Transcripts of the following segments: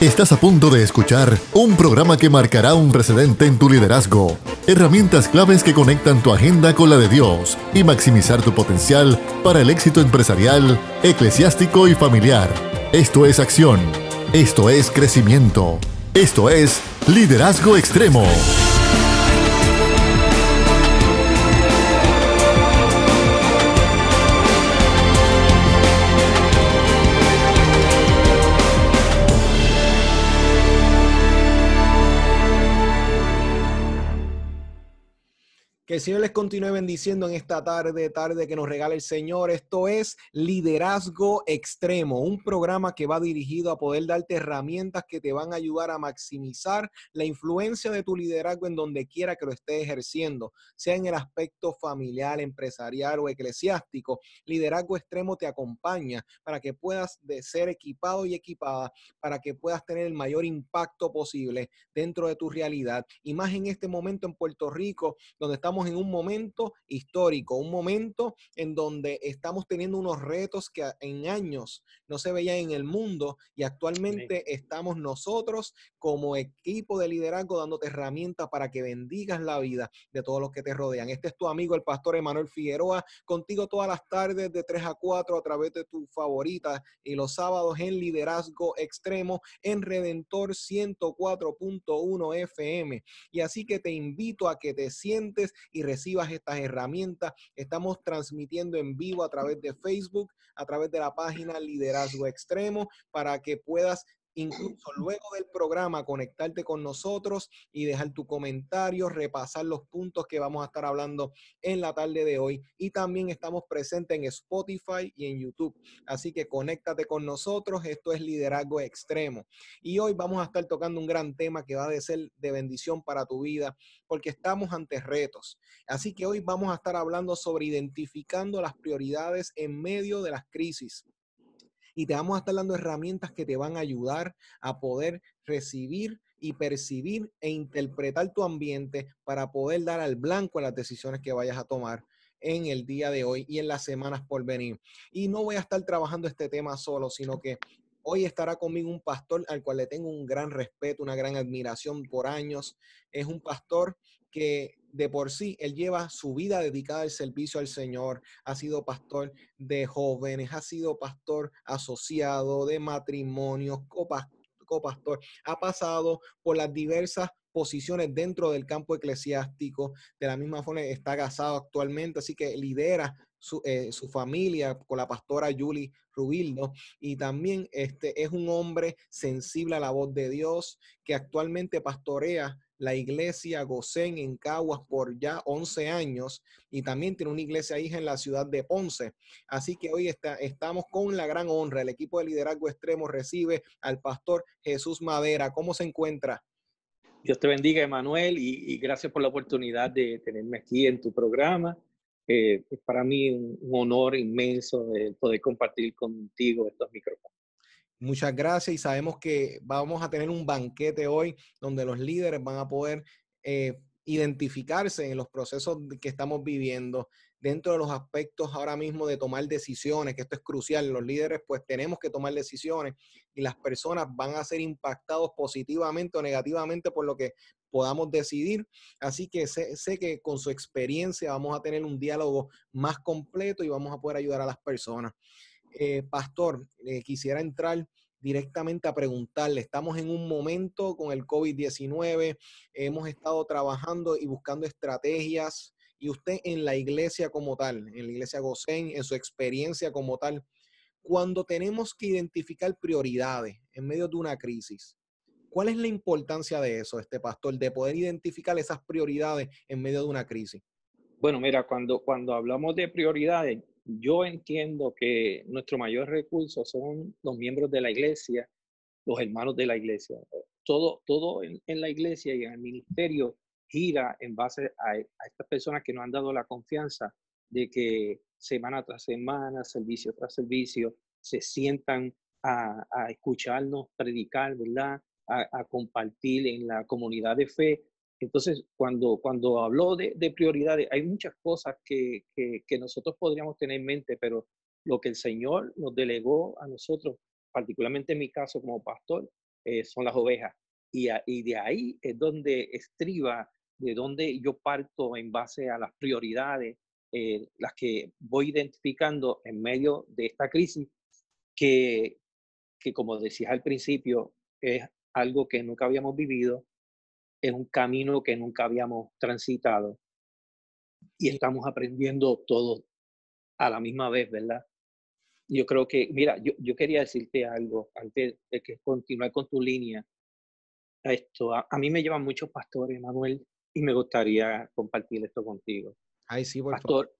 Estás a punto de escuchar un programa que marcará un precedente en tu liderazgo. Herramientas claves que conectan tu agenda con la de Dios y maximizar tu potencial para el éxito empresarial, eclesiástico y familiar. Esto es acción. Esto es crecimiento. Esto es liderazgo extremo. El Señor les continúe bendiciendo en esta tarde, tarde que nos regala el Señor. Esto es Liderazgo Extremo, un programa que va dirigido a poder darte herramientas que te van a ayudar a maximizar la influencia de tu liderazgo en donde quiera que lo estés ejerciendo, sea en el aspecto familiar, empresarial o eclesiástico. Liderazgo Extremo te acompaña para que puedas de ser equipado y equipada, para que puedas tener el mayor impacto posible dentro de tu realidad. Y más en este momento en Puerto Rico, donde estamos en un momento histórico, un momento en donde estamos teniendo unos retos que en años no se veían en el mundo y actualmente estamos nosotros como equipo de liderazgo dándote herramientas para que bendigas la vida de todos los que te rodean. Este es tu amigo el pastor Emanuel Figueroa, contigo todas las tardes de 3 a 4 a través de tu favorita y los sábados en liderazgo extremo en Redentor 104.1 FM. Y así que te invito a que te sientes y recibas estas herramientas. Estamos transmitiendo en vivo a través de Facebook, a través de la página Liderazgo Extremo, para que puedas incluso luego del programa conectarte con nosotros y dejar tu comentario, repasar los puntos que vamos a estar hablando en la tarde de hoy. Y también estamos presentes en Spotify y en YouTube. Así que conéctate con nosotros. Esto es Liderazgo Extremo. Y hoy vamos a estar tocando un gran tema que va a ser de bendición para tu vida porque estamos ante retos. Así que hoy vamos a estar hablando sobre identificando las prioridades en medio de las crisis y te vamos a estar dando herramientas que te van a ayudar a poder recibir y percibir e interpretar tu ambiente para poder dar al blanco las decisiones que vayas a tomar en el día de hoy y en las semanas por venir. Y no voy a estar trabajando este tema solo, sino que hoy estará conmigo un pastor al cual le tengo un gran respeto, una gran admiración por años. Es un pastor que de por sí, él lleva su vida dedicada al servicio al Señor, ha sido pastor de jóvenes, ha sido pastor asociado de matrimonios, copastor, ha pasado por las diversas posiciones dentro del campo eclesiástico, de la misma forma está casado actualmente, así que lidera su, eh, su, familia con la pastora Julie Rubildo y también este, es un hombre sensible a la voz de Dios que actualmente pastorea la iglesia Gosén en Caguas por ya 11 años y también tiene una iglesia hija en la ciudad de Ponce. Así que hoy está, estamos con la gran honra. El equipo de liderazgo extremo recibe al pastor Jesús Madera. ¿Cómo se encuentra? Dios te bendiga, Emanuel, y, gracias por la oportunidad de tenerme aquí en tu programa. Eh, es para mí un, un honor inmenso poder compartir contigo estos micrófonos. Muchas gracias y sabemos que vamos a tener un banquete hoy donde los líderes van a poder eh, identificarse en los procesos que estamos viviendo dentro de los aspectos ahora mismo de tomar decisiones, que esto es crucial. Los líderes pues tenemos que tomar decisiones y las personas van a ser impactados positivamente o negativamente por lo que podamos decidir. Así que sé, sé que con su experiencia vamos a tener un diálogo más completo y vamos a poder ayudar a las personas. Eh, pastor, eh, quisiera entrar directamente a preguntarle, estamos en un momento con el COVID-19, hemos estado trabajando y buscando estrategias y usted en la iglesia como tal, en la iglesia Gosén, en su experiencia como tal, cuando tenemos que identificar prioridades en medio de una crisis, ¿cuál es la importancia de eso, este pastor, de poder identificar esas prioridades en medio de una crisis? Bueno, mira, cuando, cuando hablamos de prioridades, yo entiendo que nuestro mayor recurso son los miembros de la iglesia, los hermanos de la iglesia. Todo, todo en, la iglesia y en el ministerio gira en base a, estas personas que nos han dado la confianza de que semana tras semana, servicio tras servicio, se sientan a, escucharnos predicar, ¿verdad? a, compartir en la comunidad de fe entonces, cuando, cuando hablo de, prioridades, hay muchas cosas que, que, nosotros podríamos tener en mente, pero lo que el Señor nos delegó a nosotros particularmente en mi caso como pastor, eh, son las ovejas. Y, y, de ahí es donde estriba, de donde yo parto en base a las prioridades, eh, las que voy identificando en medio de esta crisis, que, que como decías al principio, es algo que nunca habíamos vivido, es un camino que nunca habíamos transitado y estamos aprendiendo todo a la misma vez, ¿verdad? Yo creo que, mira, yo, yo quería decirte algo antes de que continuar con tu línea. Esto, a, mí me llevan muchos pastores, Manuel, y me gustaría compartir esto contigo. Ay, sí, por Pastor,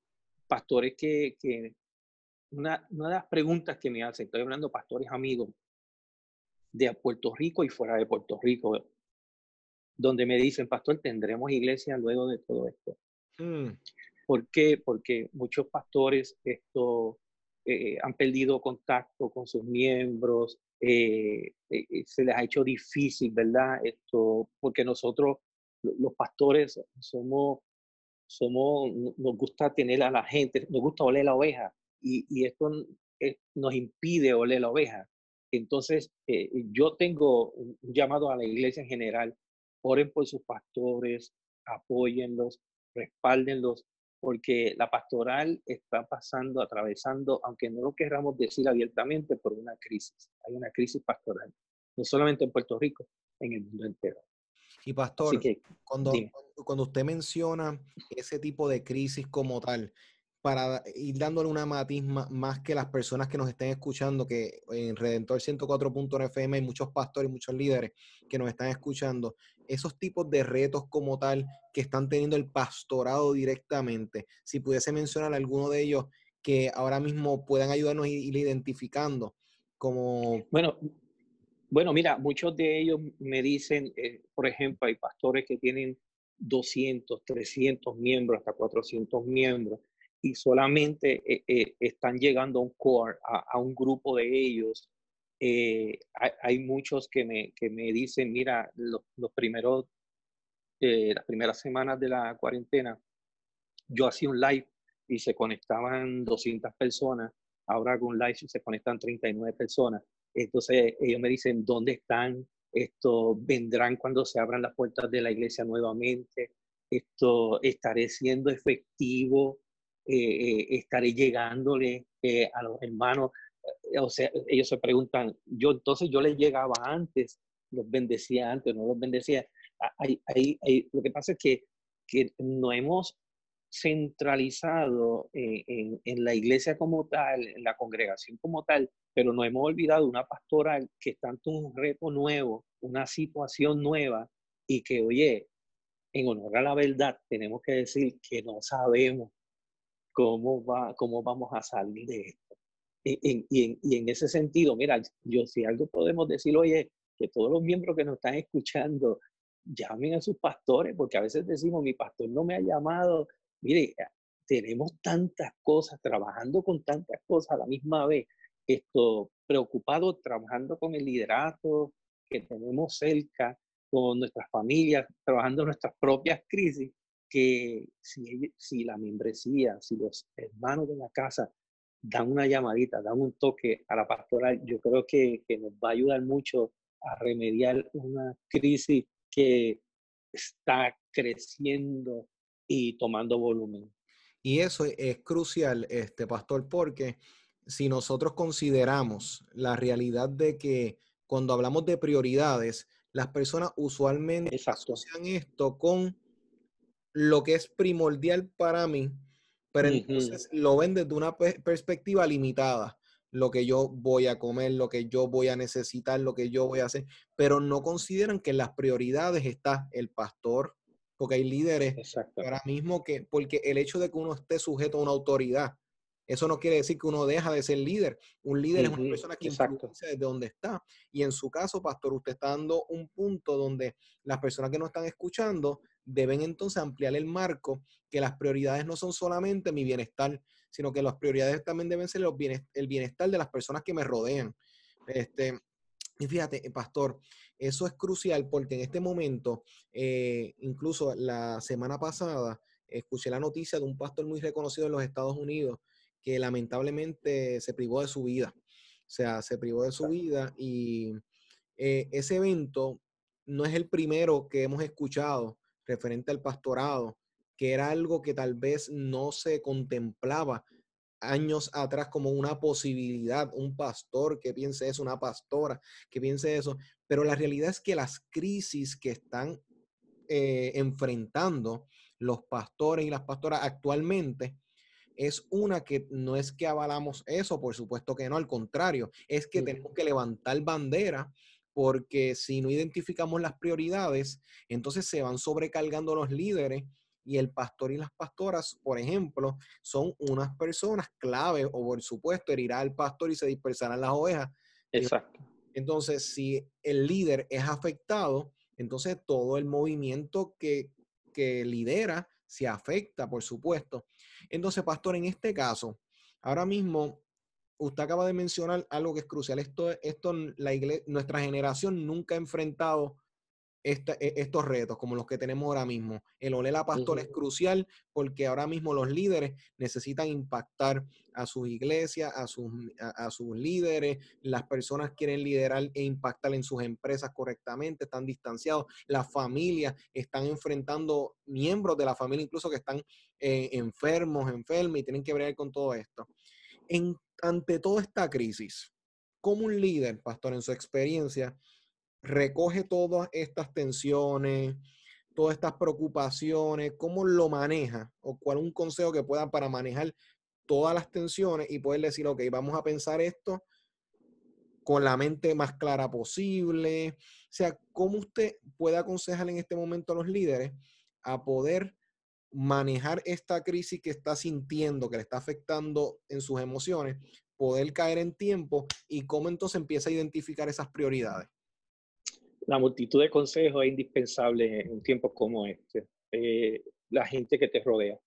Pastores que, que una, una de las preguntas que me hacen, estoy hablando pastores amigos de Puerto Rico y fuera de Puerto Rico, donde me dicen, pastor, tendremos iglesia luego de todo esto. Mm. ¿Por qué? Porque muchos pastores esto, eh, han perdido contacto con sus miembros, eh, eh, se les ha hecho difícil, ¿verdad? Esto, porque nosotros, los pastores, somos, somos, nos gusta tener a la gente, nos gusta oler la oveja y, y esto nos impide oler la oveja. Entonces, yo tengo un llamado a la iglesia en general, oren por sus pastores, apóyenlos, respáldenlos, porque la pastoral está pasando, atravesando, aunque no lo queramos decir abiertamente, por una crisis. Hay una crisis pastoral, no solamente en Puerto Rico, en el mundo entero. Y pastor, cuando, cuando usted menciona ese tipo de crisis como tal, para ir dándole una matiz más, que las personas que nos estén escuchando, que en Redentor 104.1 FM hay muchos pastores y muchos líderes que nos están escuchando, esos tipos de retos como tal que están teniendo el pastorado directamente, si pudiese mencionar alguno de ellos que ahora mismo puedan ayudarnos a ir identificando como... Bueno, bueno, mira, muchos de ellos me dicen, eh, por ejemplo, hay pastores que tienen 200, 300 miembros, hasta 400 miembros, y solamente eh, eh, están llegando a un core, a, un grupo de ellos. Eh, hay, muchos que me, que me dicen, mira, los, los primeros, las primeras semanas de la cuarentena, yo hacía un live y se conectaban 200 personas, ahora un live y se conectan 39 personas. Entonces ellos me dicen, ¿dónde están? Esto vendrán cuando se abran las puertas de la iglesia nuevamente. Esto estaré siendo efectivo eh, eh, estaré llegándole eh, a los hermanos. o sea, ellos se preguntan, yo entonces yo les llegaba antes, los bendecía antes, no los bendecía. Hay, lo que pasa es que, que no hemos centralizado en, la iglesia como tal, en la congregación como tal, pero no hemos olvidado una pastoral que está ante un reto nuevo, una situación nueva y que, oye, en honor a la verdad, tenemos que decir que no sabemos cómo, va, cómo vamos a salir de esto. Y, y, en, ese sentido, mira, yo si algo podemos decir, oye, que todos los miembros que nos están escuchando llamen a sus pastores, porque a veces decimos, mi pastor no me ha llamado. Mire, tenemos tantas cosas, trabajando con tantas cosas a la misma vez, esto, preocupado trabajando con el liderato que tenemos cerca, con nuestras familias, trabajando nuestras propias crisis, que si, si la membresía, si los hermanos de la casa dan una llamadita, dan un toque a la pastoral, yo creo que, que nos va a ayudar mucho a remediar una crisis que está creciendo y tomando volumen. Y eso es crucial, este pastor, porque si nosotros consideramos la realidad de que cuando hablamos de prioridades, las personas usualmente asocian esto con lo que es primordial para mí, pero entonces lo ven desde una perspectiva limitada. Lo que yo voy a comer, lo que yo voy a necesitar, lo que yo voy a hacer, pero no consideran que en las prioridades está el pastor, porque hay líderes ahora mismo que, porque el hecho de que uno esté sujeto a una autoridad, eso no quiere decir que uno deja de ser líder. Un líder es una persona que influencia desde donde está. Y en su caso, pastor, usted está dando un punto donde las personas que nos están escuchando deben entonces ampliar el marco, que las prioridades no son solamente mi bienestar, sino que las prioridades también deben ser el bienestar de las personas que me rodean. Este, y fíjate, eh, pastor, eso es crucial porque en este momento, eh, incluso la semana pasada, escuché la noticia de un pastor muy reconocido en los Estados Unidos que lamentablemente se privó de su vida. sea, se privó de su vida y eh, ese evento no es el primero que hemos escuchado referente al pastorado, que era algo que tal vez no se contemplaba años atrás como una posibilidad, un pastor que piense eso, una pastora que piense eso, pero la realidad es que las crisis que están eh, enfrentando los pastores y las pastoras actualmente es una que no es que avalamos eso, por supuesto que no, al contrario, es que tenemos que levantar bandera porque si no identificamos las prioridades, entonces se van sobrecargando los líderes y el pastor y las pastoras, por ejemplo, son unas personas clave o por supuesto herirá al pastor y se dispersarán las ovejas. Exacto. Entonces, si el líder es afectado, entonces todo el movimiento que, que lidera se afecta, por supuesto. Entonces, pastor, en este caso, ahora mismo usted acaba de mencionar algo que es crucial. Esto, esto la iglesia, nuestra generación nunca ha enfrentado e, estos retos como los que tenemos ahora mismo. El Olela Pastor es crucial porque ahora mismo los líderes necesitan impactar a sus iglesias, a sus, a, sus líderes. Las personas quieren liderar e impactar en sus empresas correctamente, están distanciados. Las familias están enfrentando miembros de la familia incluso que están eh, enfermos, enfermos y tienen que bregar con todo esto. En, ante toda esta crisis, como un líder, pastor, en su experiencia, recoge todas estas tensiones, todas estas preocupaciones, cómo lo maneja o cuál un consejo que pueda para manejar todas las tensiones y poder decir, ok, vamos a pensar esto con la mente más clara posible. O sea, ¿cómo usted puede aconsejar en este momento a los líderes a poder manejar esta crisis que está sintiendo, que le está afectando en sus emociones, poder caer en tiempo y cómo entonces empieza a identificar esas prioridades? La multitud de consejos es indispensable en tiempos como este. Eh, la gente que te rodea.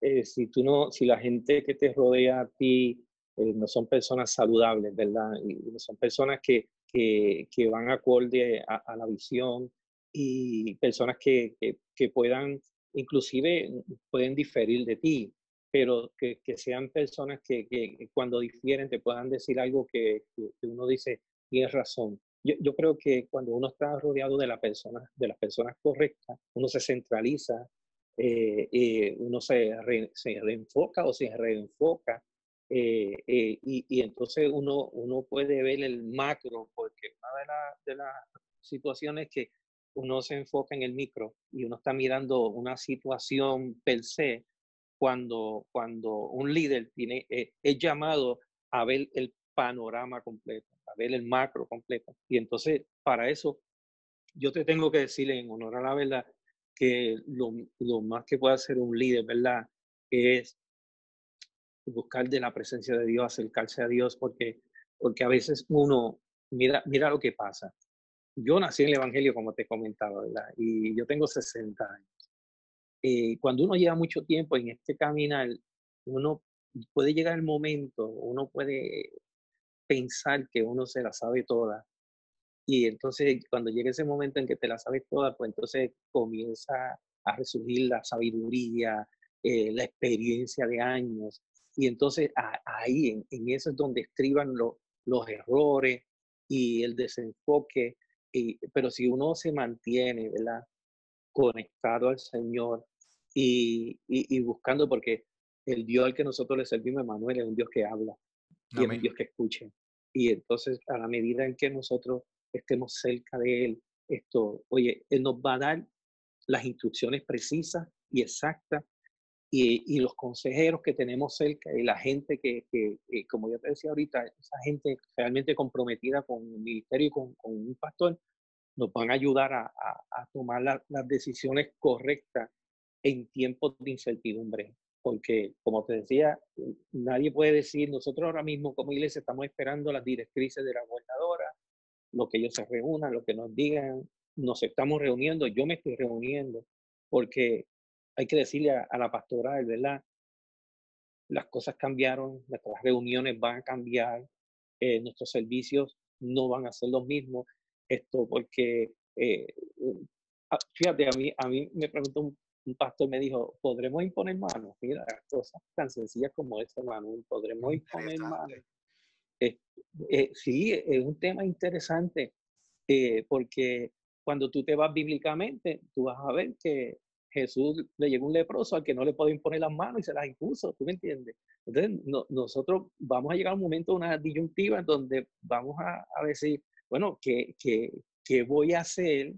Eh, si tú no, si la gente que te rodea a ti eh, no son personas saludables, ¿verdad? Y no son personas que, que, que van acorde a, la visión y personas que, que puedan inclusive pueden diferir de ti, pero que, sean personas que, cuando difieren te puedan decir algo que, uno dice, tienes razón. Yo, creo que cuando uno está rodeado de, la persona, de las personas correctas, uno se centraliza, eh, eh, uno se, se, reenfoca o se reenfoca, eh, y, y, entonces uno, uno puede ver el macro, porque una la, de las situaciones que uno se enfoca en el micro y uno está mirando una situación per se cuando, cuando un líder tiene, eh, es llamado a ver el panorama completo, a ver el macro completo. Y entonces, para eso, yo te tengo que decir en honor a la verdad que lo, lo más que puede hacer un líder, ¿verdad? Es buscar de la presencia de Dios, acercarse a Dios, porque, porque a veces uno, mira, mira lo que pasa yo nací en el Evangelio, como te comentaba. Y yo tengo 60 años. Eh, cuando uno lleva mucho tiempo en este caminar, uno puede llegar el momento, uno puede pensar que uno se la sabe toda. Y entonces, cuando llega ese momento en que te la sabes toda, pues entonces comienza a resurgir la sabiduría, eh, la experiencia de años. Y entonces ahí, en, en, eso es donde estriban los errores y el desenfoque pero si uno se mantiene, ¿verdad? Conectado al Señor y, y, buscando, porque el Dios al que nosotros le servimos, Manuel, es un Dios que habla y es un Dios que escuche. Y entonces, a la medida en que nosotros estemos cerca de Él, esto, oye, Él nos va a dar las instrucciones precisas y exactas y, y, los consejeros que tenemos cerca y la gente que, que, como yo te decía ahorita, esa gente realmente comprometida con el ministerio y con, con un pastor, nos van a ayudar a, a, a tomar las decisiones correctas en tiempos de incertidumbre. Porque, como te decía, nadie puede decir, nosotros ahora mismo como iglesia estamos esperando las directrices de la gobernadora, lo que ellos se reúnan, lo que nos digan, nos estamos reuniendo, yo me estoy reuniendo, porque hay que decirle a, la pastoral, ¿verdad? Las cosas cambiaron, nuestras reuniones van a cambiar, eh, nuestros servicios no van a ser los mismos. Esto porque, eh, fíjate, a mí, a mí me preguntó un, pastor, me dijo, ¿podremos imponer manos? Mira, cosas tan sencillas como esa, Manuel, ¿podremos imponer manos? Eh, sí, es un tema interesante eh, porque cuando tú te vas bíblicamente, tú vas a ver que Jesús le llegó un leproso al que no le puede imponer las manos y se las impuso, ¿tú me entiendes? Entonces, nosotros vamos a llegar a un momento, una disyuntiva en donde vamos a, a decir, bueno, ¿qué, qué, qué voy a hacer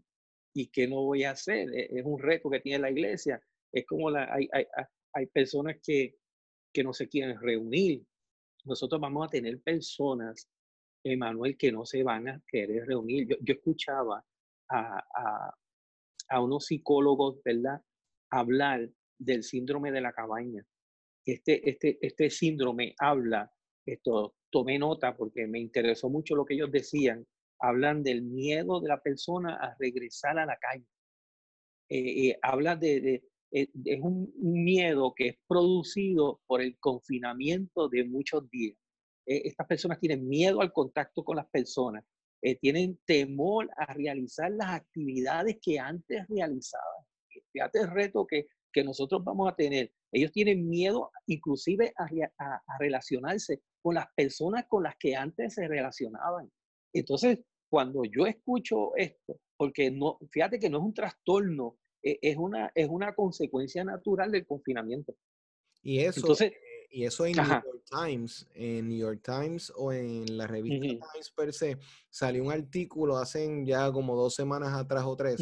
y qué no voy a hacer? E, es un reto que tiene la iglesia. Es como la, hay, hay, hay personas que, que no se quieren reunir. Nosotros vamos a tener personas, Emanuel, que no se van a querer reunir. Yo, yo escuchaba a, a, a unos psicólogos, ¿verdad? Hablar del síndrome de la cabaña. Este, este, este síndrome habla, esto tomé nota porque me interesó mucho lo que ellos decían, hablan del miedo de la persona a regresar a la calle. Eh, eh, habla de, eh, es un miedo que es producido por el confinamiento de muchos días. estas personas tienen miedo al contacto con las personas, tienen temor a realizar las actividades que antes realizaban. Fíjate el reto que, que nosotros vamos a tener. Ellos tienen miedo inclusive a, a, a relacionarse con las personas con las que antes se relacionaban. Entonces, cuando yo escucho esto, porque no, fíjate que no es un trastorno, e, es una, es una consecuencia natural del confinamiento. Y eso, Entonces, eh, y eso en New York Times, en New York Times o en la revista Times per se, salió un artículo hace ya como dos semanas atrás o tres,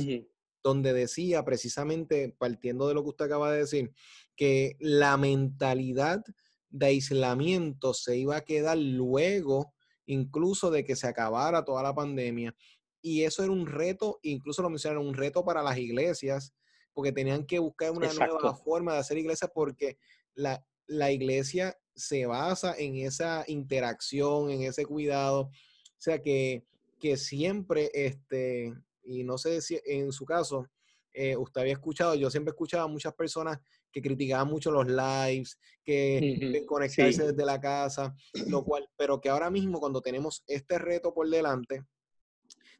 donde decía precisamente, partiendo de lo que usted acaba de decir, que la mentalidad de aislamiento se iba a quedar luego incluso de que se acabara toda la pandemia. Y eso era un reto, incluso lo mencionaron, un reto para las iglesias, porque tenían que buscar una nueva forma de hacer iglesia, porque la, la iglesia se basa en esa interacción, en ese cuidado. O sea que, que siempre, este, y no sé si en su caso, eh, usted había escuchado, yo siempre escuchaba a muchas personas que criticaban mucho los lives, que conectarse desde la casa, lo cual, pero que ahora mismo cuando tenemos este reto por delante,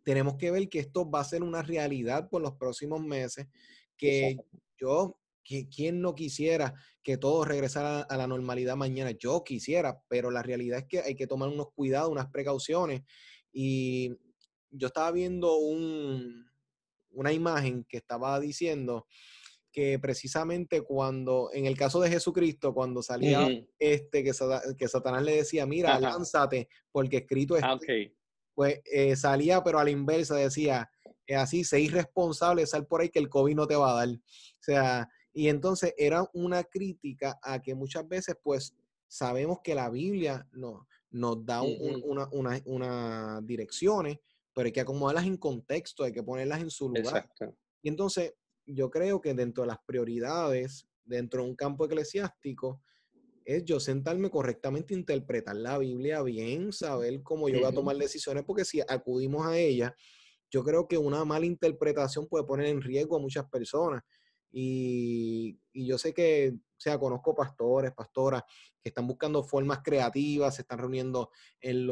tenemos que ver que esto va a ser una realidad por los próximos meses, que yo, que quien no quisiera que todo regresara a la normalidad mañana, yo quisiera, pero la realidad es que hay que tomar unos cuidados, unas precauciones. Y yo estaba viendo un, una imagen que estaba diciendo que precisamente cuando, en el caso de Jesucristo, cuando salía este, que, que, Satanás le decía, mira, lánzate, porque escrito es, ah, pues eh, salía, pero a la inversa decía, eh, así, sé irresponsable, sal por ahí que el COVID no te va a dar. O sea, y entonces era una crítica a que muchas veces, pues, sabemos que la Biblia no, nos da una, una, una, direcciones, pero hay que acomodarlas en contexto, hay que ponerlas en su lugar. Y entonces, yo creo que dentro de las prioridades, dentro de un campo eclesiástico, es yo sentarme correctamente, interpretar la Biblia bien, saber cómo yo voy a tomar decisiones, porque si acudimos a ella, yo creo que una mala interpretación puede poner en riesgo a muchas personas. Y, yo sé que, o sea, conozco pastores, pastoras que están buscando formas creativas, se están reuniendo en,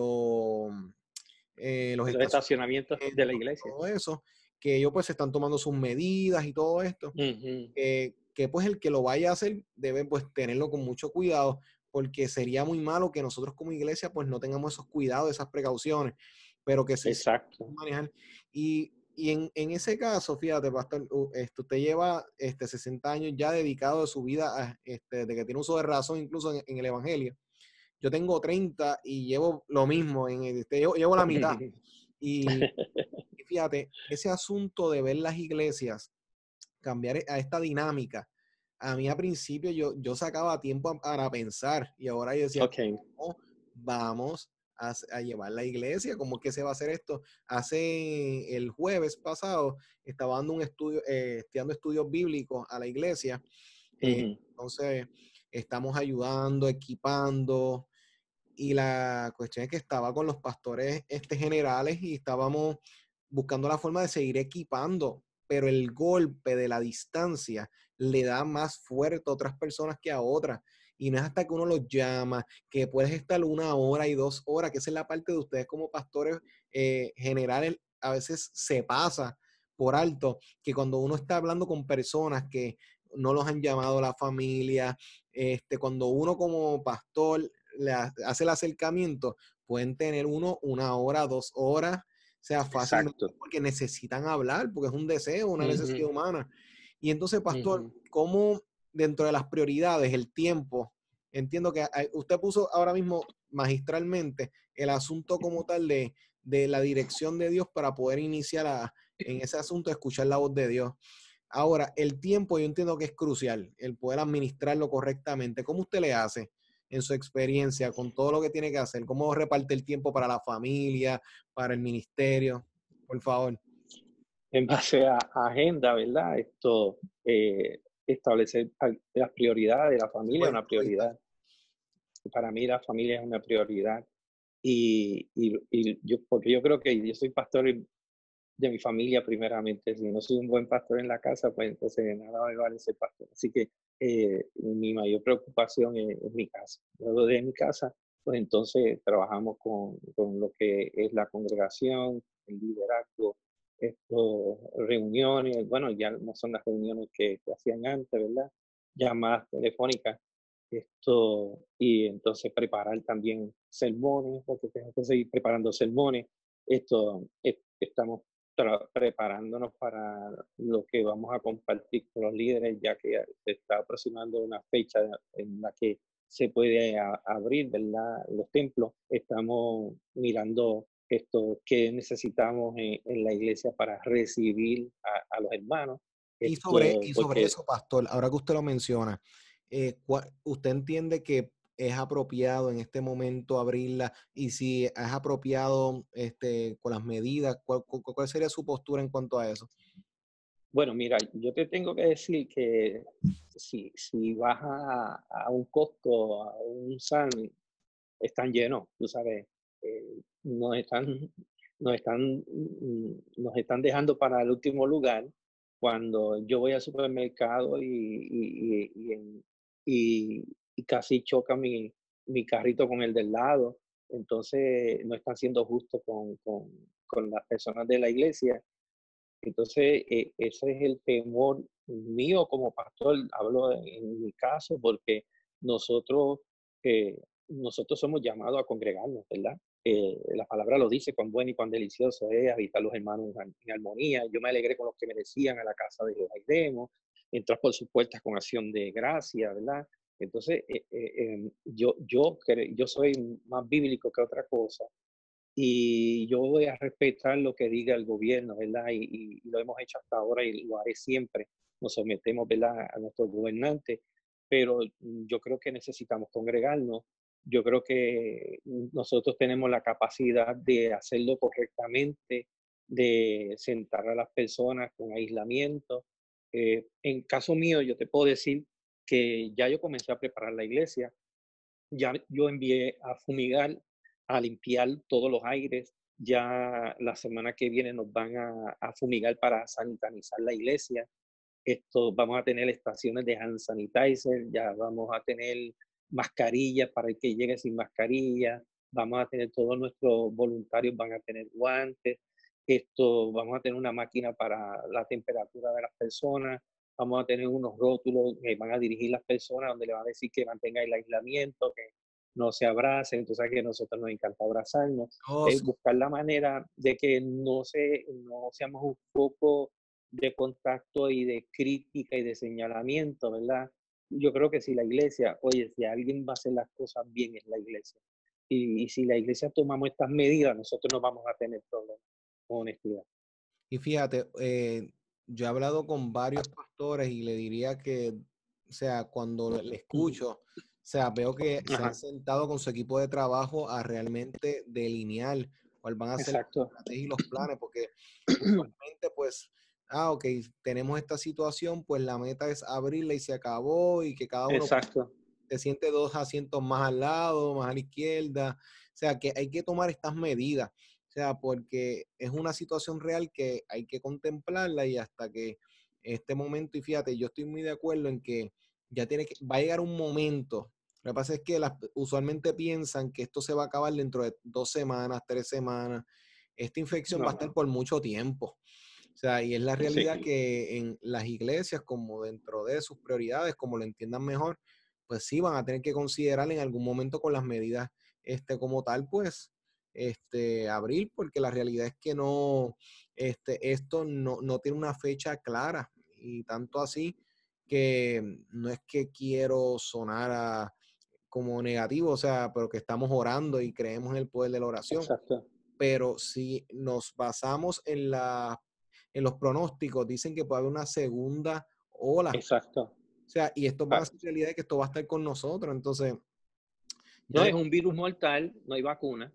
eh, los, estacionamientos de la iglesia. Todo eso que ellos pues están tomando sus medidas y todo esto, que pues el que lo vaya a hacer debe pues tenerlo con mucho cuidado, porque sería muy malo que nosotros como iglesia pues no tengamos esos cuidados, esas precauciones, pero que se Exacto. manejar. Y, y en, en, ese caso, fíjate, pastor, esto, usted lleva este, 60 años ya dedicado de su vida, a, este, de que tiene uso de razón incluso en, el Evangelio. Yo tengo 30 y llevo lo mismo, en este, llevo, llevo la mitad. Y, fíjate, ese asunto de ver las iglesias cambiar a esta dinámica, a mí al principio yo, yo sacaba tiempo para pensar y ahora yo decía, vamos a, llevar la iglesia? ¿Cómo que se va a hacer esto? Hace el jueves pasado estaba dando un estudio, eh, estudiando estudios bíblicos a la iglesia. Eh, entonces, estamos ayudando, equipando, y la cuestión es que estaba con los pastores este, generales y estábamos buscando la forma de seguir equipando, pero el golpe de la distancia le da más fuerte a otras personas que a otras. Y no es hasta que uno los llama, que puedes estar una hora y dos horas, que esa es la parte de ustedes como pastores eh, generales, a veces se pasa por alto, que cuando uno está hablando con personas que no los han llamado la familia, este, cuando uno como pastor le hace el acercamiento, pueden tener uno una hora, dos horas, sea fácil porque necesitan hablar, porque es un deseo, una necesidad humana. Y entonces, pastor, ¿cómo dentro de las prioridades, el tiempo, entiendo que usted puso ahora mismo magistralmente el asunto como tal de, de la dirección de Dios para poder iniciar a, en ese asunto, escuchar la voz de Dios. Ahora, el tiempo yo entiendo que es crucial, el poder administrarlo correctamente. ¿Cómo usted le hace en su experiencia con todo lo que tiene que hacer? ¿Cómo reparte el tiempo para la familia, para el ministerio? Por favor. En base a agenda, ¿verdad? Esto, eh, establecer las prioridades de la familia es una prioridad. Para mí la familia es una prioridad. Y, y, y, yo, porque yo creo que yo soy pastor de mi familia primeramente. Si no soy un buen pastor en la casa, pues entonces nada me vale ser pastor. Así que eh, mi mayor preocupación es, mi casa. Luego de mi casa, pues entonces trabajamos con, con, lo que es la congregación, el liderazgo, estos reuniones, bueno, ya no son las reuniones que, hacían antes, ¿verdad? Llamadas telefónicas, esto, y entonces preparar también sermones, porque tengo que seguir preparando sermones. Esto, estamos preparándonos para lo que vamos a compartir con los líderes, ya que se está aproximando una fecha en la que se puede abrir ¿verdad? los templos. Estamos mirando esto que necesitamos en, la iglesia para recibir a, los hermanos. Y sobre, y sobre eso, pastor, ahora que usted lo menciona, eh, ¿usted entiende que es apropiado en este momento abrirla y si es apropiado este, con las medidas, ¿cuál, ¿cuál, sería su postura en cuanto a eso? Bueno, mira, yo te tengo que decir que si, si vas a, un costo, a un SAN, están llenos, tú sabes, eh, nos, están, nos, están, mm, nos están dejando para el último lugar cuando yo voy al supermercado y y casi choca mi, mi carrito con el del lado. Entonces no están siendo justos con, con, con las personas de la iglesia. Entonces eh, ese es el temor mío como pastor, hablo en, mi caso, porque nosotros, eh, nosotros somos llamados a congregarnos, ¿verdad? Eh, la palabra lo dice, cuán bueno y cuán delicioso es habitar los hermanos en, armonía. Yo me alegré con los que me decían a la casa de Jehová y entrar por sus puertas con acción de gracia, ¿verdad? Entonces, eh, eh, em, yo, yo, yo soy más bíblico que otra cosa y yo voy a respetar lo que diga el gobierno, ¿verdad? Y, lo hemos hecho hasta ahora y lo haré siempre. Nos sometemos, ¿verdad?, a nuestros gobernantes, pero yo creo que necesitamos congregarnos. Yo creo que nosotros tenemos la capacidad de hacerlo correctamente, de sentar a las personas con aislamiento. Eh, en caso mío, yo te puedo decir que ya yo comencé a preparar la iglesia, ya yo envié a fumigar, a limpiar todos los aires, ya la semana que viene nos van a, fumigar para sanitizar la iglesia. Esto, vamos a tener estaciones de hand sanitizer, ya vamos a tener mascarillas para el que llegue sin mascarilla, vamos a tener todos nuestros voluntarios, van a tener guantes, esto, vamos a tener una máquina para la temperatura de las personas, vamos a tener unos rótulos que van a dirigir las personas donde le van a decir que mantenga el aislamiento, que no se abracen, entonces que a nosotros nos encanta abrazarnos, oh, es buscar la manera de que no, se, no seamos un poco de contacto y de crítica y de señalamiento, ¿verdad? Yo creo que si la iglesia, oye, si alguien va a hacer las cosas bien es la iglesia. Y, si la iglesia tomamos estas medidas, nosotros no vamos a tener problemas con honestidad. Y fíjate, eh, yo he hablado con varios pastores y le diría que, o sea, cuando le escucho, o sea, veo que se han sentado con su equipo de trabajo a realmente delinear cuál van a ser las estrategias y los planes, porque usualmente, pues, ah, ok, tenemos esta situación, pues la meta es abrirla y se acabó y que cada uno Exacto. se siente dos asientos más al lado, más a la izquierda. O sea, que hay que tomar estas medidas. O sea, porque es una situación real que hay que contemplarla y hasta que este momento, y fíjate, yo estoy muy de acuerdo en que ya tiene que, va a llegar un momento. Lo que pasa es que las, usualmente piensan que esto se va a acabar dentro de dos semanas, tres semanas. Esta infección va a estar por mucho tiempo. O sea, y es la realidad que en las iglesias, como dentro de sus prioridades, como lo entiendan mejor, pues sí van a tener que considerar en algún momento con las medidas este, como tal, pues este, abril, porque la realidad es que no, este, esto no, no tiene una fecha clara y tanto así que no es que quiero sonar a, como negativo, o sea, pero que estamos orando y creemos en el poder de la oración. Exacto. Pero si nos basamos en, la, en los pronósticos, dicen que puede haber una segunda ola. Exacto. O sea, y esto va a ser realidad de que esto va a estar con nosotros. Entonces. No es un virus mortal, no hay vacuna.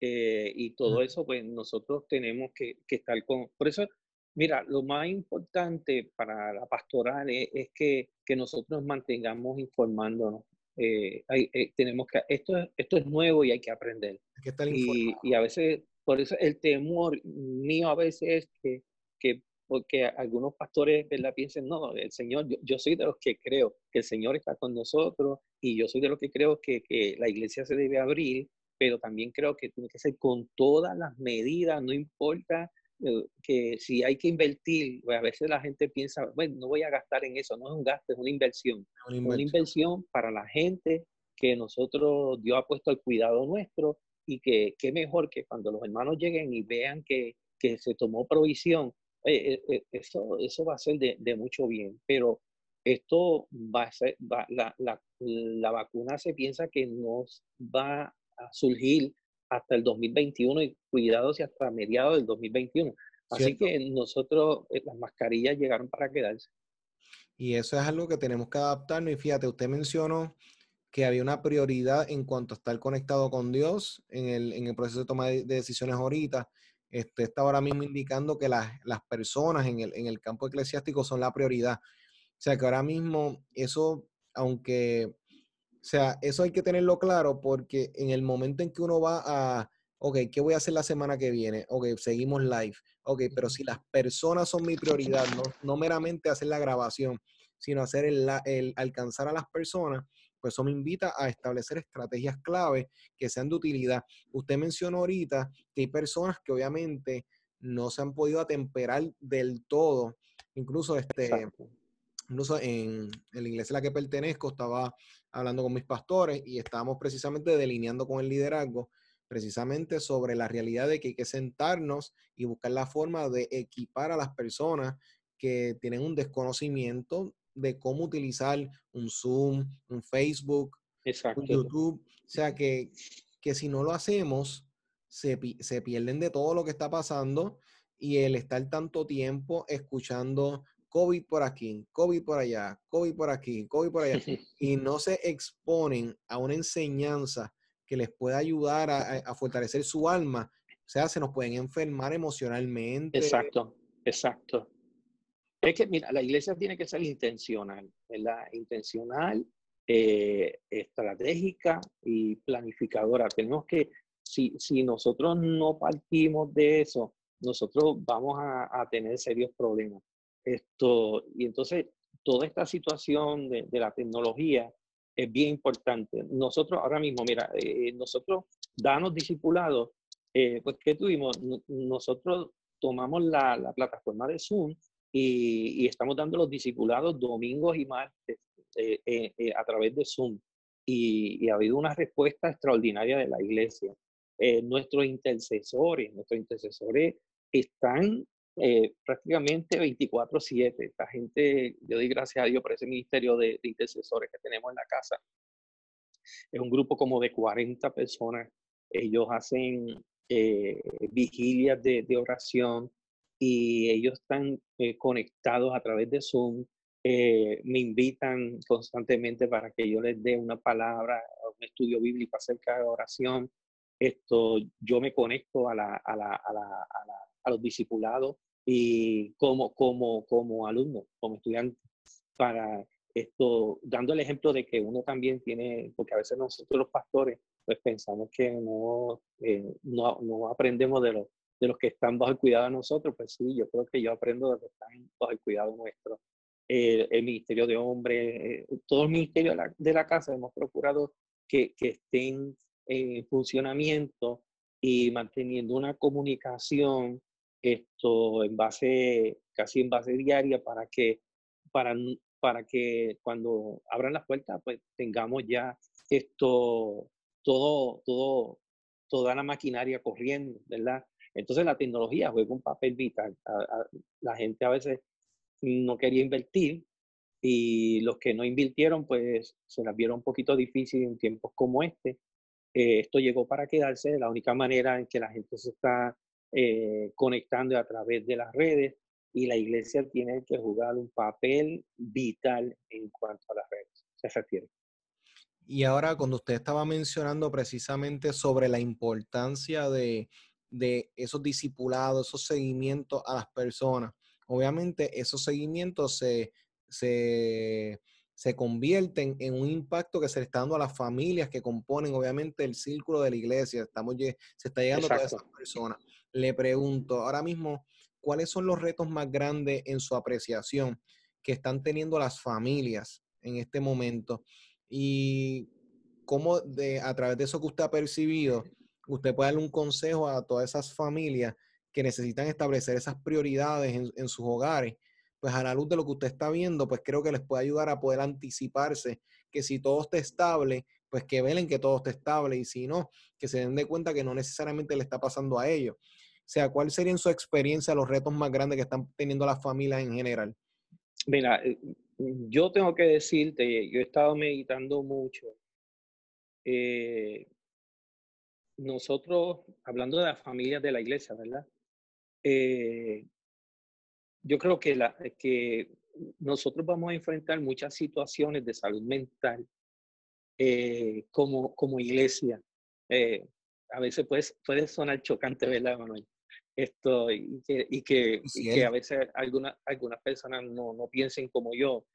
Eh, y todo eso, pues nosotros tenemos que, que, estar con. Por eso, mira, lo más importante para la pastoral es, que, que, nosotros nos mantengamos informándonos. Eh, eh, tenemos que, esto, esto es nuevo y hay que aprender. Hay que estar y, y, a veces, por eso el temor mío a veces es que, que porque algunos pastores ¿verdad? piensen, no, el Señor, yo, yo, soy de los que creo que el Señor está con nosotros y yo soy de los que creo que, que la iglesia se debe abrir pero también creo que tiene que ser con todas las medidas, no importa eh, que si hay que invertir, pues a veces la gente piensa, bueno, no voy a gastar en eso, no es un gasto, es una inversión. Una inversión, una inversión para la gente que nosotros Dios ha puesto al cuidado nuestro y que qué mejor que cuando los hermanos lleguen y vean que, que se tomó provisión, eh, eh, eso, eso va a ser de, de, mucho bien, pero esto va a ser, va, la, la, la vacuna se piensa que nos va surgir hasta el 2021 y cuidados y hasta mediados del 2021. Así que nosotros, eh, las mascarillas llegaron para quedarse. Y eso es algo que tenemos que adaptarnos. Y fíjate, usted mencionó que había una prioridad en cuanto a estar conectado con Dios en el, en el proceso de toma de, decisiones ahorita. Este, está ahora mismo indicando que las, las personas en el, en el campo eclesiástico son la prioridad. O sea que ahora mismo eso, aunque o sea, eso hay que tenerlo claro porque en el momento en que uno va a, ok, ¿qué voy a hacer la semana que viene? Ok, seguimos live. Ok, pero si las personas son mi prioridad, no, no meramente hacer la grabación, sino hacer el, el, alcanzar a las personas, pues eso me invita a establecer estrategias clave que sean de utilidad. Usted mencionó ahorita que hay personas que obviamente no se han podido atemperar del todo. Incluso este, incluso en, en, la iglesia a la que pertenezco, estaba hablando con mis pastores y estábamos precisamente delineando con el liderazgo precisamente sobre la realidad de que hay que sentarnos y buscar la forma de equipar a las personas que tienen un desconocimiento de cómo utilizar un Zoom, un Facebook, un YouTube. O sea, que, que si no lo hacemos, se, se pierden de todo lo que está pasando y el estar tanto tiempo escuchando COVID por aquí, COVID por allá, COVID por aquí, COVID por allá, y no se exponen a una enseñanza que les pueda ayudar a, fortalecer su alma, o sea, se nos pueden enfermar emocionalmente. Exacto, exacto. Es que, mira, la iglesia tiene que ser intencional, ¿verdad? Intencional, eh, estratégica y planificadora. Tenemos que, si, si nosotros no partimos de eso, nosotros vamos a, a tener serios problemas. Esto, y entonces, toda esta situación de, de la tecnología es bien importante. Nosotros ahora mismo, mira, eh, nosotros danos discipulados, eh, pues ¿qué tuvimos? nosotros tomamos la, la, plataforma de Zoom y, y, estamos dando los discipulados domingos y martes eh, a través de Zoom. Y, y, ha habido una respuesta extraordinaria de la iglesia. nuestros intercesores, nuestros intercesores están eh, prácticamente 24/7. Esta gente, yo doy gracias a Dios por ese ministerio de, intercesores que tenemos en la casa. Es un grupo como de 40 personas. Ellos hacen eh, vigilias de, de, oración y ellos están eh, conectados a través de Zoom. me invitan constantemente para que yo les dé una palabra, un estudio bíblico acerca de oración. Esto, yo me conecto a, la, a, la, a, la, a los discipulados y como, como, como alumno, como estudiante, para esto, dando el ejemplo de que uno también tiene, porque a veces nosotros los pastores, pues pensamos que no, eh, no, no, aprendemos de los, de los que están bajo el cuidado de nosotros, pues sí, yo creo que yo aprendo de los que están bajo el cuidado nuestro. el Ministerio de Hombres, eh, todo el Ministerio de la, de la, Casa hemos procurado que, que estén en funcionamiento y manteniendo una comunicación esto en base, casi en base diaria, para que, para para que cuando abran las puertas, pues tengamos ya esto, todo, todo, toda la maquinaria corriendo, ¿verdad? Entonces la tecnología juega un papel vital. la gente a veces no quería invertir y los que no invirtieron, pues se las vieron un poquito difícil en tiempos como este. Eh, esto llegó para quedarse. La única manera en que la gente se está eh, conectando a través de las redes y la iglesia tiene que jugar un papel vital en cuanto a las redes. Se refiere. Y ahora, cuando usted estaba mencionando precisamente sobre la importancia de, de esos discipulados, esos seguimientos a las personas, obviamente esos seguimientos se, se, se convierten en un impacto que se le está dando a las familias que componen obviamente el círculo de la iglesia. Estamos, se está llegando a todas esas personas. Le pregunto, ahora mismo, ¿cuáles son los retos más grandes en su apreciación que están teniendo las familias en este momento? Y cómo de, a través de eso que usted ha percibido, usted puede darle un consejo a todas esas familias que necesitan establecer esas prioridades en, en sus hogares pues a la luz de lo que usted está viendo, pues creo que les puede ayudar a poder anticiparse que si todo está estable, pues que velen que todo esté estable y si no, que se den de cuenta que no necesariamente le está pasando a ellos. O sea, ¿cuál sería en su experiencia los retos más grandes que están teniendo las familias en general? Mira, eh, yo tengo que decirte, yo he estado meditando mucho. Eh, nosotros, hablando de las familias de la iglesia, ¿verdad? Eh, yo creo que, la, que nosotros vamos a enfrentar muchas situaciones de salud mental eh, como, como iglesia. Eh, a veces puede, puede sonar chocante, ¿verdad, Manuel? Esto, y que, y que, que a veces algunas algunas personas no, no, piensen como yo,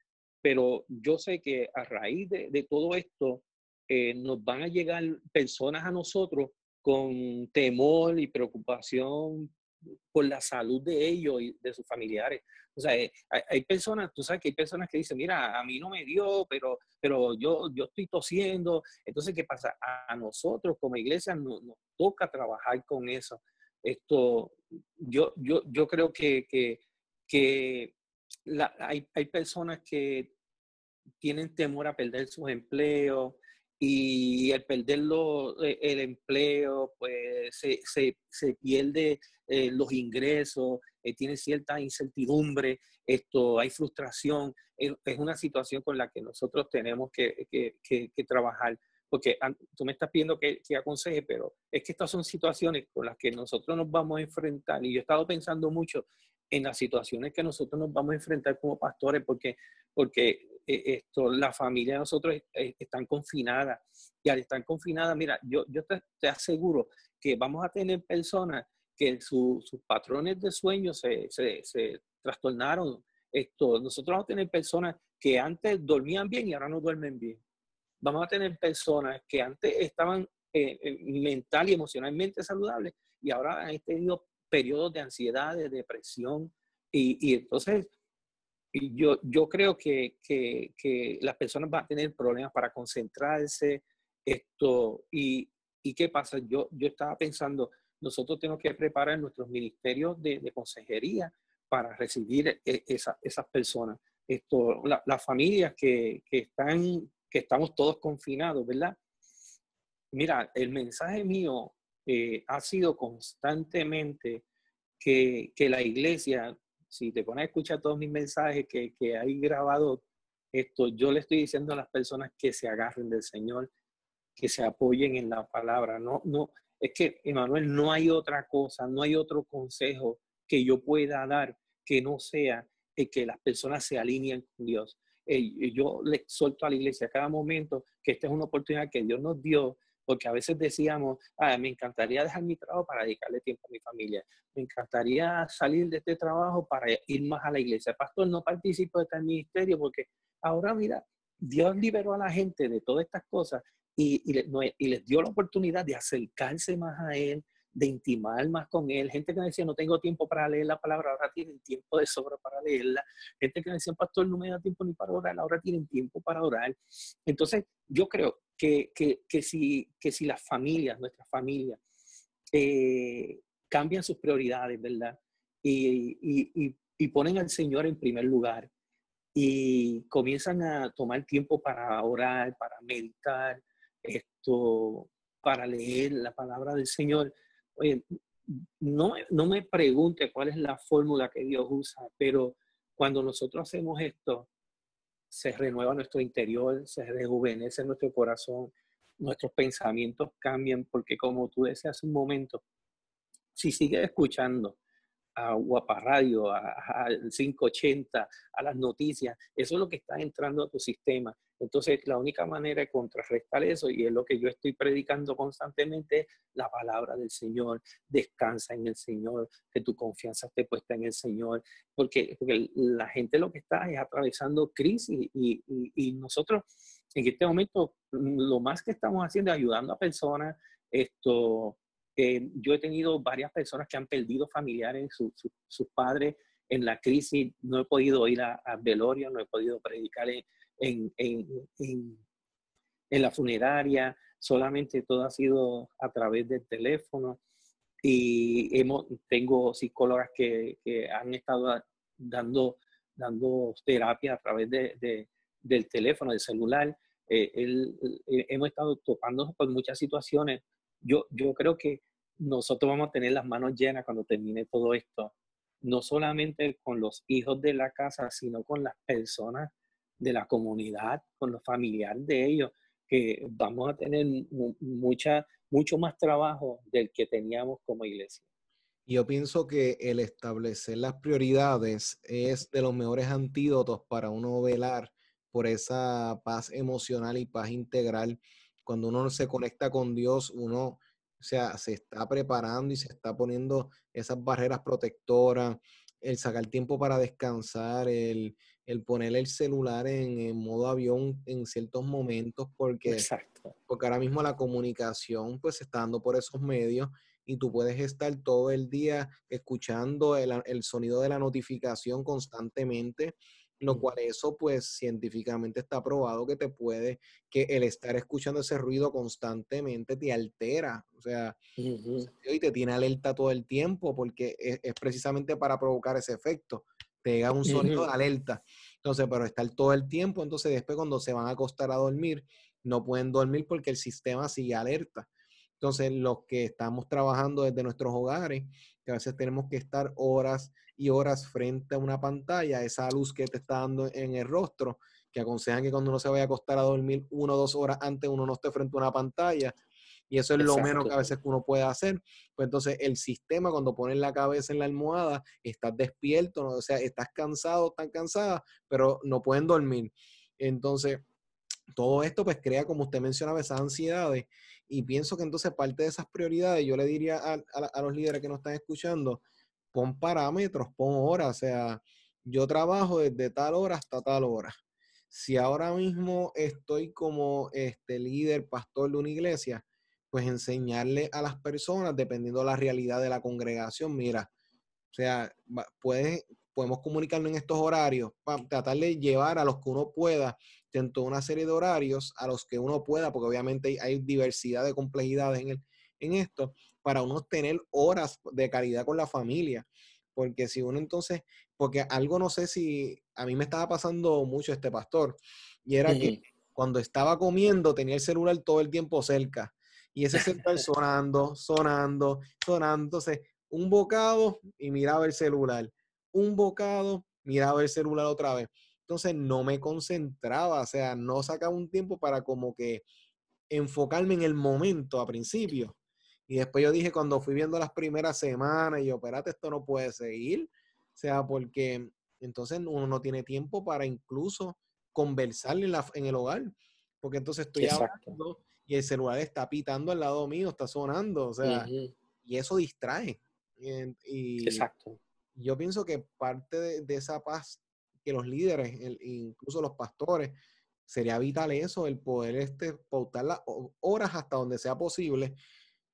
pero yo sé que a raíz de, de todo esto eh, nos van a llegar personas a nosotros con temor y preocupación por la salud de ellos y de sus familiares. O sea, eh, hay, personas, tú sabes que hay personas que dicen, mira, a mí no me dio, pero, pero yo, yo estoy tosiendo. Entonces, ¿qué pasa? A, nosotros como iglesia nos, toca trabajar con eso. Esto, yo, yo, yo creo que, que, hay, hay personas que tienen temor a perder sus empleos, y al perderlo eh, el empleo, pues se, se, se pierde eh, los ingresos, eh, tiene cierta incertidumbre, esto, hay frustración. Es, una situación con la que nosotros tenemos que, que, que, trabajar. Porque tú me estás pidiendo que, que, aconseje, pero es que estas son situaciones con las que nosotros nos vamos a enfrentar. Y yo he estado pensando mucho en las situaciones que nosotros nos vamos a enfrentar como pastores, porque, porque esto, la familia de nosotros están confinadas. Y al estar confinadas, mira, yo, te, aseguro que vamos a tener personas que sus patrones de sueño se, se, se, trastornaron. Esto, nosotros vamos a tener personas que antes dormían bien y ahora no duermen bien. Vamos a tener personas que antes estaban eh, eh, mental y emocionalmente saludables y ahora han tenido periodos de ansiedad, de depresión. Y, y entonces, yo, yo creo que, que, que, las personas van a tener problemas para concentrarse. Esto, y, y qué pasa? Yo, yo estaba pensando, nosotros tenemos que preparar nuestros ministerios de, consejería para recibir e, esas personas. Esto, las familias que, están, que estamos todos confinados, ¿verdad? Mira, el mensaje mío eh, ha sido constantemente que, la iglesia, si te pones a escuchar todos mis mensajes que, que hay grabado, esto, yo le estoy diciendo a las personas que se agarren del Señor, que se apoyen en la palabra. No, no, es que, Emanuel, no hay otra cosa, no hay otro consejo que yo pueda dar que no sea el que las personas se alineen con Dios. yo le exhorto a la iglesia a cada momento que esta es una oportunidad que Dios nos dio, porque a veces decíamos, ah, me encantaría dejar mi trabajo para dedicarle tiempo a mi familia, me encantaría salir de este trabajo para ir más a la iglesia. Pastor, no participo de este ministerio porque ahora, mira, Dios liberó a la gente de todas estas cosas y, y, les dio la oportunidad de acercarse más a Él, de intimar más con Él. Gente que me decía, no tengo tiempo para leer la palabra, ahora tienen tiempo de sobra para leerla. Gente que me decía, pastor, no me da tiempo ni para orar, ahora tienen tiempo para orar. Entonces, yo creo que, que, que si, que si las familias, nuestras familias, eh, cambian sus prioridades, ¿verdad? Y, y, y, ponen al Señor en primer lugar y comienzan a tomar tiempo para orar, para meditar, esto, para leer la palabra del Señor. Oye, no, no me pregunte cuál es la fórmula que Dios usa, pero cuando nosotros hacemos esto, se renueva nuestro interior, se rejuvenece nuestro corazón, nuestros pensamientos cambian, porque como tú decías hace un momento, si sigues escuchando a Guapa Radio, al 580, a las noticias, eso es lo que está entrando a tu sistema. Entonces, la única manera de contrarrestar eso, y es lo que yo estoy predicando constantemente, es la palabra del Señor. Descansa en el Señor, que tu confianza esté puesta en el Señor, porque, porque la gente lo que está es atravesando crisis y, nosotros en este momento lo más que estamos haciendo es ayudando a personas. Esto, yo he tenido varias personas que han perdido familiares, sus padres en la crisis, no he podido ir a, a velorio, no he podido predicar en, en, en, la funeraria, solamente todo ha sido a través del teléfono y hemos, tengo psicólogas que, que han estado dando, dando terapia a través de, del teléfono, del celular. Eh, eh, hemos estado topando con muchas situaciones. Yo, yo creo que nosotros vamos a tener las manos llenas cuando termine todo esto, no solamente con los hijos de la casa, sino con las personas de la comunidad, con los familiares de ellos, que vamos a tener mucha, mucho más trabajo del que teníamos como iglesia. Yo pienso que el establecer las prioridades es de los mejores antídotos para uno velar por esa paz emocional y paz integral. Cuando uno se conecta con Dios, uno o sea, se está preparando y se está poniendo esas barreras protectoras, el sacar tiempo para descansar, el, el poner el celular en, modo avión en ciertos momentos, porque, Exacto. porque ahora mismo la comunicación pues está dando por esos medios y tú puedes estar todo el día escuchando el, el sonido de la notificación constantemente lo cual eso pues científicamente está probado que te puede, que el estar escuchando ese ruido constantemente te altera, o sea, y te tiene alerta todo el tiempo porque es, precisamente para provocar ese efecto, te da un sonido de alerta. Entonces, pero estar todo el tiempo, entonces después cuando se van a acostar a dormir, no pueden dormir porque el sistema sigue alerta. Entonces, los que estamos trabajando desde nuestros hogares, que a veces tenemos que estar horas y horas frente a una pantalla, esa luz que te está dando en el rostro, que aconsejan que cuando uno se vaya a acostar a dormir una o dos horas antes uno no esté frente a una pantalla, y eso es lo menos que a veces uno puede hacer. Pues entonces el sistema cuando pones la cabeza en la almohada, estás despierto, o sea, estás cansado, tan cansada, pero no pueden dormir. Entonces, todo esto pues crea, como usted mencionaba, esas ansiedades y pienso que entonces parte de esas prioridades, yo le diría a, los líderes que nos están escuchando, pon parámetros, pon horas, o sea, yo trabajo desde tal hora hasta tal hora. Si ahora mismo estoy como este líder, pastor de una iglesia, pues enseñarle a las personas, dependiendo de la realidad de la congregación, mira, o sea, puedes, podemos comunicarnos en estos horarios, para tratar de llevar a los que uno pueda dentro de una serie de horarios a los que uno pueda, porque obviamente hay, diversidad de complejidades en, el, en esto, para uno tener horas de calidad con la familia. Porque si uno entonces, porque algo no sé si a mí me estaba pasando mucho este pastor, y era que cuando estaba comiendo tenía el celular todo el tiempo cerca. Y ese celular sonando, sonando, sonando. Entonces, un bocado y miraba el celular. Un bocado, miraba el celular otra vez. Entonces no me concentraba, o sea, no sacaba un tiempo para como que enfocarme en el momento a principio. Y después yo dije, cuando fui viendo las primeras semanas, y yo, espérate, esto no puede seguir. O sea, porque entonces uno no tiene tiempo para incluso conversar en, la, en el hogar. Porque entonces estoy hablando y el celular está pitando al lado mío, está sonando. O sea, y eso distrae. Y, Exacto. Yo pienso que parte de, de esa paz los líderes, incluso los pastores, sería vital eso, el poder este, pautar las horas hasta donde sea posible,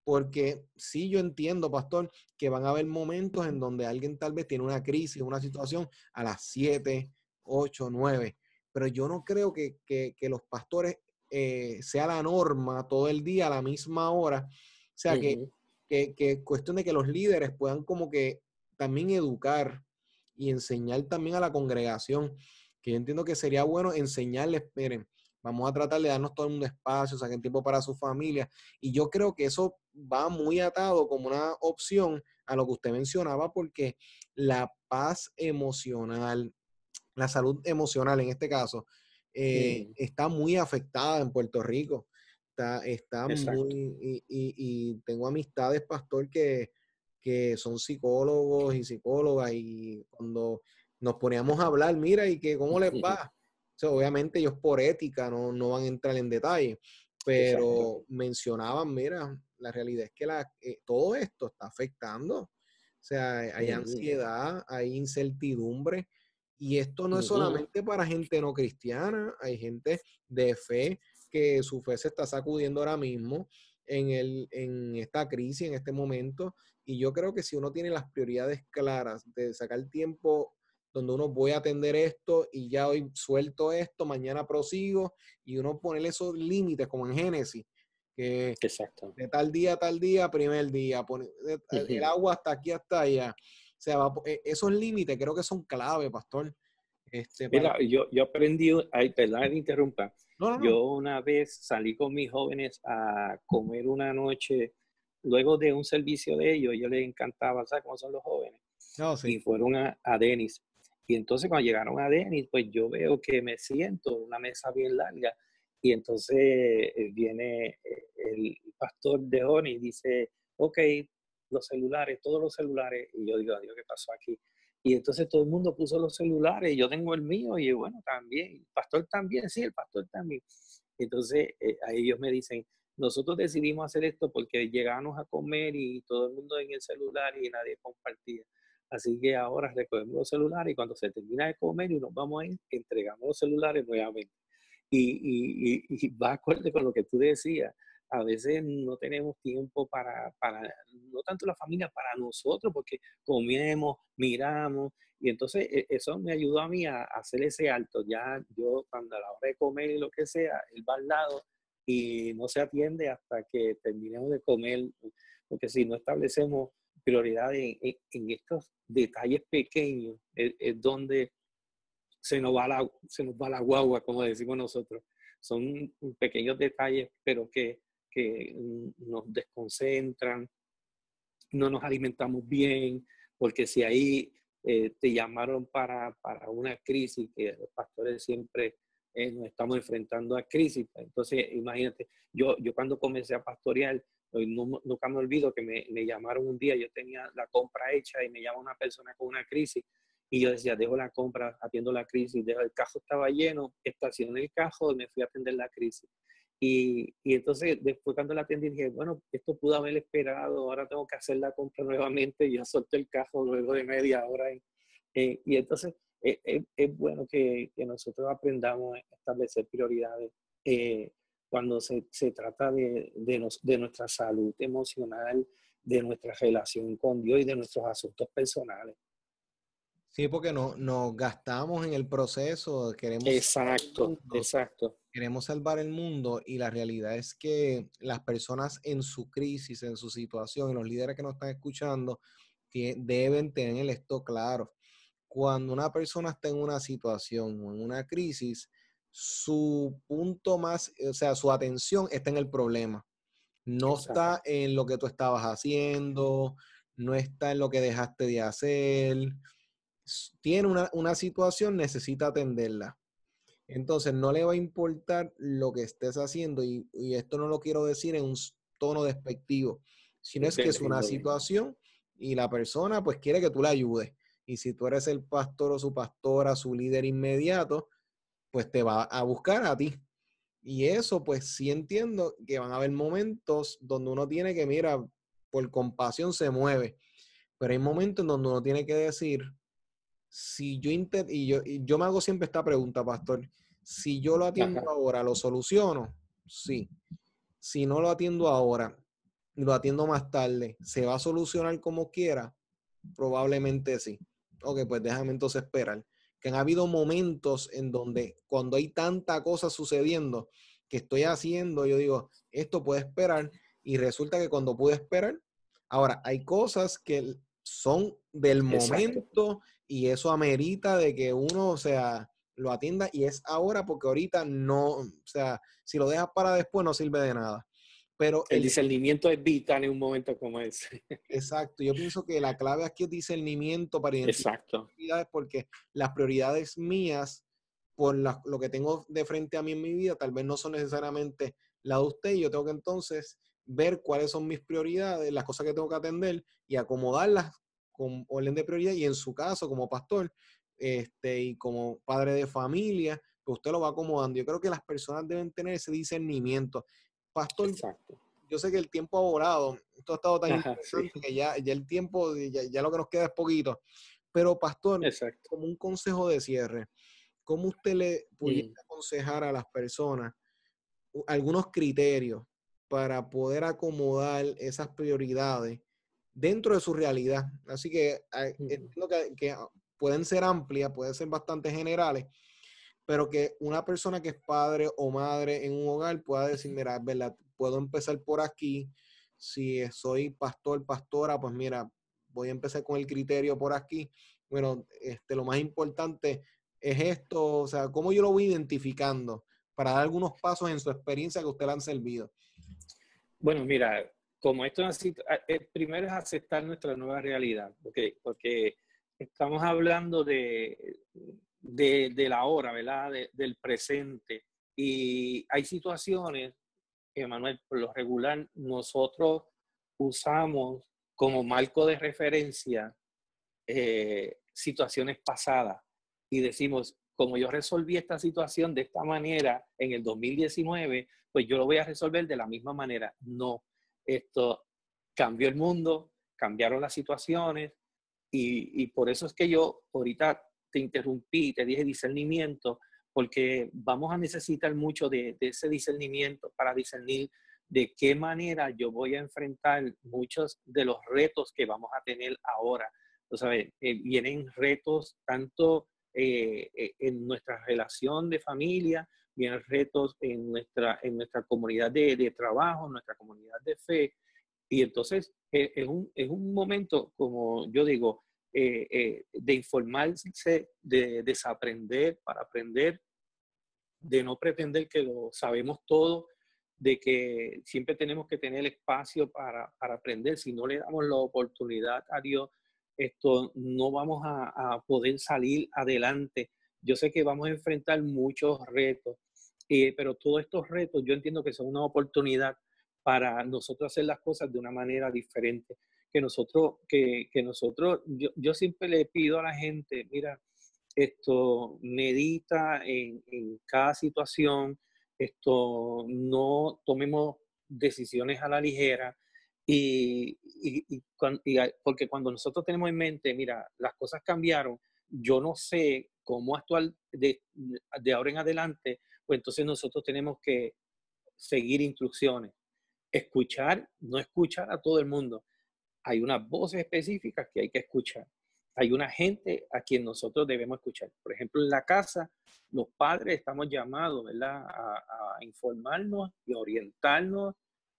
porque sí yo entiendo, pastor, que van a haber momentos en donde alguien tal vez tiene una crisis, una situación a las 7, 8, 9, pero yo no creo que, los pastores eh, sea la norma todo el día a la misma hora. O sea, que, que, que cuestión de que los líderes puedan como que también educar y enseñar también a la congregación que yo entiendo que sería bueno enseñarles, esperen, vamos a tratar de darnos todo un espacio, saquen tiempo para su familia. Y yo creo que eso va muy atado como una opción a lo que usted mencionaba, porque la paz emocional, la salud emocional en este caso, eh, está muy afectada en Puerto Rico. Está, está muy, y, y, tengo amistades, pastor, que, que son psicólogos y psicólogas, y cuando nos poníamos a hablar, mira, y que cómo les va. Obviamente ellos por ética no, no, van a entrar en detalle, pero mencionaban, mira, la realidad es que la, eh, todo esto está afectando. O sea, hay ansiedad, hay incertidumbre, y esto no es solamente para gente no cristiana, hay gente de fe que su fe se está sacudiendo ahora mismo en, el, en esta crisis, en este momento. Y yo creo que si uno tiene las prioridades claras de sacar tiempo donde uno voy a atender esto y ya hoy suelto esto, mañana prosigo y uno poner esos límites como en Génesis, que Exacto. de tal día a tal día, primer día, pone, el agua hasta aquí, hasta allá. O sea, e, esos límites creo que son clave, pastor. Este, Mira, yo, yo aprendí, ay, perdón, interrumpa. Yo una vez salí con mis jóvenes a comer una noche, luego de un servicio de ellos, yo les encantaba, ¿sabes cómo son los jóvenes? Y fueron a, a Denis. Y entonces cuando llegaron a Denis, pues yo veo que me siento en una mesa bien larga y entonces eh, viene eh, el pastor de Denis y dice, ok, los celulares, todos los celulares. Y yo digo, Dios, ¿qué pasó aquí? Y entonces todo el mundo puso los celulares, yo tengo el mío y bueno, también, el pastor también, sí, el pastor también. Entonces eh, ellos me dicen, nosotros decidimos hacer esto porque llegamos a comer y todo el mundo en el celular y nadie compartía. Así que ahora recogemos los celulares y cuando se termina de comer y nos vamos a ir, entregamos los celulares nuevamente. Y, y, y, va acorde con lo que tú decías. A veces no tenemos tiempo para, para, no tanto la familia, para nosotros, porque comemos, miramos, y entonces e, eso me ayudó a mí a, hacer ese alto. Ya yo, cuando a la hora de comer y lo que sea, él va al lado y no se atiende hasta que terminemos de comer, porque si no establecemos prioridad en, estos detalles pequeños, es, donde se nos, va la, se nos va la guagua, como decimos nosotros. Son pequeños detalles, pero que, que nos desconcentran, no nos alimentamos bien, porque si ahí eh, te llamaron para, para, una crisis, que los pastores siempre eh, nos estamos enfrentando a crisis, entonces imagínate, yo, yo cuando comencé a pastorear, nunca me olvido que me, me, llamaron un día, yo tenía la compra hecha y me llama una persona con una crisis y yo decía, dejo la compra, atiendo la crisis, dejo, el cajo estaba lleno, estacioné el cajo y me fui a atender la crisis. Y, y, entonces después cuando la atendí dije, bueno, esto pudo haber esperado, ahora tengo que hacer la compra nuevamente y ya solté el cajo luego de media hora. Eh, y entonces eh, es, es, bueno que, que, nosotros aprendamos a establecer prioridades. Eh, cuando se, se trata de, de, nos, de, nuestra salud emocional, de nuestra relación con Dios y de nuestros asuntos personales. Sí, porque no, nos gastamos en el proceso, queremos... Exacto, exacto. Queremos salvar el mundo y la realidad es que las personas en su crisis, en su situación, y los líderes que nos están escuchando, deben tener esto claro. Cuando una persona está en una situación o en una crisis, su punto más, o sea, su atención está en el problema. No está en lo que tú estabas haciendo, no está en lo que dejaste de hacer. Tiene una, situación, necesita atenderla. Entonces, no le va a importar lo que estés haciendo, y, esto no lo quiero decir en un tono despectivo, sino es que es una situación y la persona pues quiere que tú la ayudes. Y si tú eres el pastor o su pastora, su líder inmediato, pues te va a buscar a ti. Y eso, pues sí entiendo que van a haber momentos donde uno tiene que, mira, por compasión se mueve, pero hay momentos en donde uno tiene que decir, si yo, y yo, yo me hago siempre esta pregunta, pastor, si yo lo atiendo ahora, ¿lo soluciono? Sí. Si no lo atiendo ahora, lo atiendo más tarde, ¿se va a solucionar como quiera? Probablemente sí. Ok, pues déjame entonces esperar que han habido momentos en donde cuando hay tanta cosa sucediendo que estoy haciendo, yo digo, esto puede esperar y resulta que cuando pude esperar, ahora hay cosas que son del momento y eso amerita de que uno, o sea, lo atienda y es ahora porque ahorita no, o sea, si lo dejas para después no sirve de nada. Pero el, discernimiento es vital en un momento como ese. Exacto, yo pienso que la clave aquí es discernimiento para identificar exacto. prioridades porque las prioridades mías por lo que tengo de frente a mí en mi vida tal vez no son necesariamente la de usted y yo tengo que entonces ver cuáles son mis prioridades, las cosas que tengo que atender y acomodarlas con orden de prioridad y en su caso como pastor este, y como padre de familia, pues usted lo va acomodando. Yo creo que las personas deben tener ese discernimiento. Pastor, yo sé que el tiempo ha volado, esto ha estado tan interesante que ya, ya el tiempo, ya, lo que nos queda es poquito. Pero, pastor, como un consejo de cierre, ¿cómo usted le pudiera mm. aconsejar a las personas algunos criterios para poder acomodar esas prioridades dentro de su realidad? Así que entiendo que, que pueden ser amplias, pueden ser bastante generales, pero que una persona que es padre o madre en un hogar pueda decir, mira, verdad, puedo empezar por aquí. Si soy pastor, pastora, pues mira, voy a empezar con el criterio por aquí. Bueno, este, lo más importante es esto, o sea, cómo yo lo voy identificando para dar algunos pasos en su experiencia que usted le han servido. Bueno, mira, como esto es así, el primero es aceptar nuestra nueva realidad, porque, porque estamos hablando de, de, la hora, ¿verdad? del presente. Y hay situaciones, Emanuel, por lo regular, nosotros usamos como marco de referencia eh, situaciones pasadas y decimos, como yo resolví esta situación de esta manera en el 2019, pues yo lo voy a resolver de la misma manera. No, esto cambió el mundo, cambiaron las situaciones, y, por eso es que yo ahorita te interrumpí, te dije discernimiento, porque vamos a necesitar mucho de, ese discernimiento para discernir de qué manera yo voy a enfrentar muchos de los retos que vamos a tener ahora. Tú sabes, eh, vienen retos tanto eh, eh, en nuestra relación de familia, vienen retos en nuestra, en nuestra comunidad de, de trabajo, nuestra comunidad de fe. Y entonces es, un, es un momento, como yo digo, eh, eh, de informarse, de desaprender para aprender, de no pretender que lo sabemos todo, de que siempre tenemos que tener espacio para, para aprender. Si no le damos la oportunidad a Dios, esto no vamos a, poder salir adelante. Yo sé que vamos a enfrentar muchos retos, eh, pero todos estos retos yo entiendo que son una oportunidad para nosotros hacer las cosas de una manera diferente que nosotros, que, nosotros, yo, yo, siempre le pido a la gente, mira, esto medita en, cada situación, esto no tomemos decisiones a la ligera, y, y, y, porque cuando nosotros tenemos en mente, mira, las cosas cambiaron, yo no sé cómo actuar de, de, ahora en adelante, pues entonces nosotros tenemos que seguir instrucciones, escuchar, no escuchar a todo el mundo, hay unas voces específicas que hay que escuchar. Hay una gente a quien nosotros debemos escuchar. Por ejemplo, en la casa, los padres estamos llamados ¿verdad? A, informarnos y orientarnos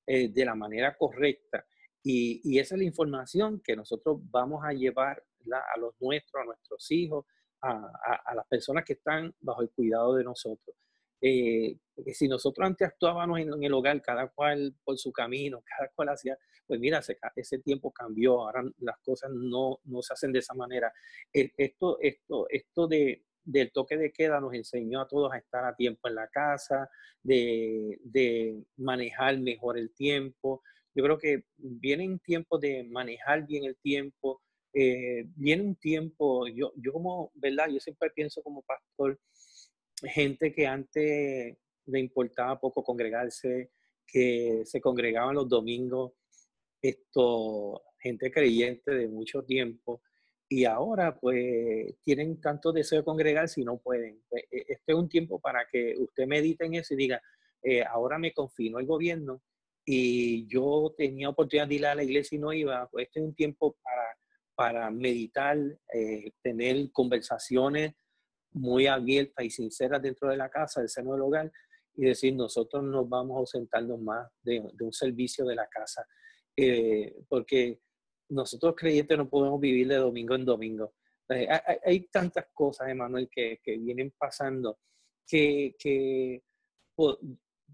eh, de la manera correcta. Y, esa es la información que nosotros vamos a llevar a los nuestros, a nuestros hijos, a, las personas que están bajo el cuidado de nosotros. Eh, si nosotros antes actuábamos en, el hogar, cada cual por su camino, cada cual hacía, pues mira, ese, tiempo cambió, ahora las cosas no, no, se hacen de esa manera. E, esto, esto, esto de, del toque de queda nos enseñó a todos a estar a tiempo en la casa, de, de manejar mejor el tiempo. Yo creo que viene un tiempo de manejar bien el tiempo, eh, viene un tiempo, yo, yo como, ¿verdad? Yo siempre pienso como pastor, gente que antes le importaba poco congregarse, que se congregaban los domingos, esto, gente creyente de mucho tiempo, y ahora pues tienen tanto deseo de congregarse y no pueden. Pues, e, este es un tiempo para que usted medite en eso y diga, eh, ahora me confino el gobierno y yo tenía oportunidad de ir a la iglesia y no iba, pues este es un tiempo para, para meditar, eh, tener conversaciones muy abiertas y sinceras dentro de la casa, del seno del hogar, y decir, nosotros nos vamos a ausentarnos más de, un servicio de la casa, eh, porque nosotros creyentes no podemos vivir de domingo en domingo. Eh, hay, tantas cosas, Emanuel, que, que vienen pasando que, que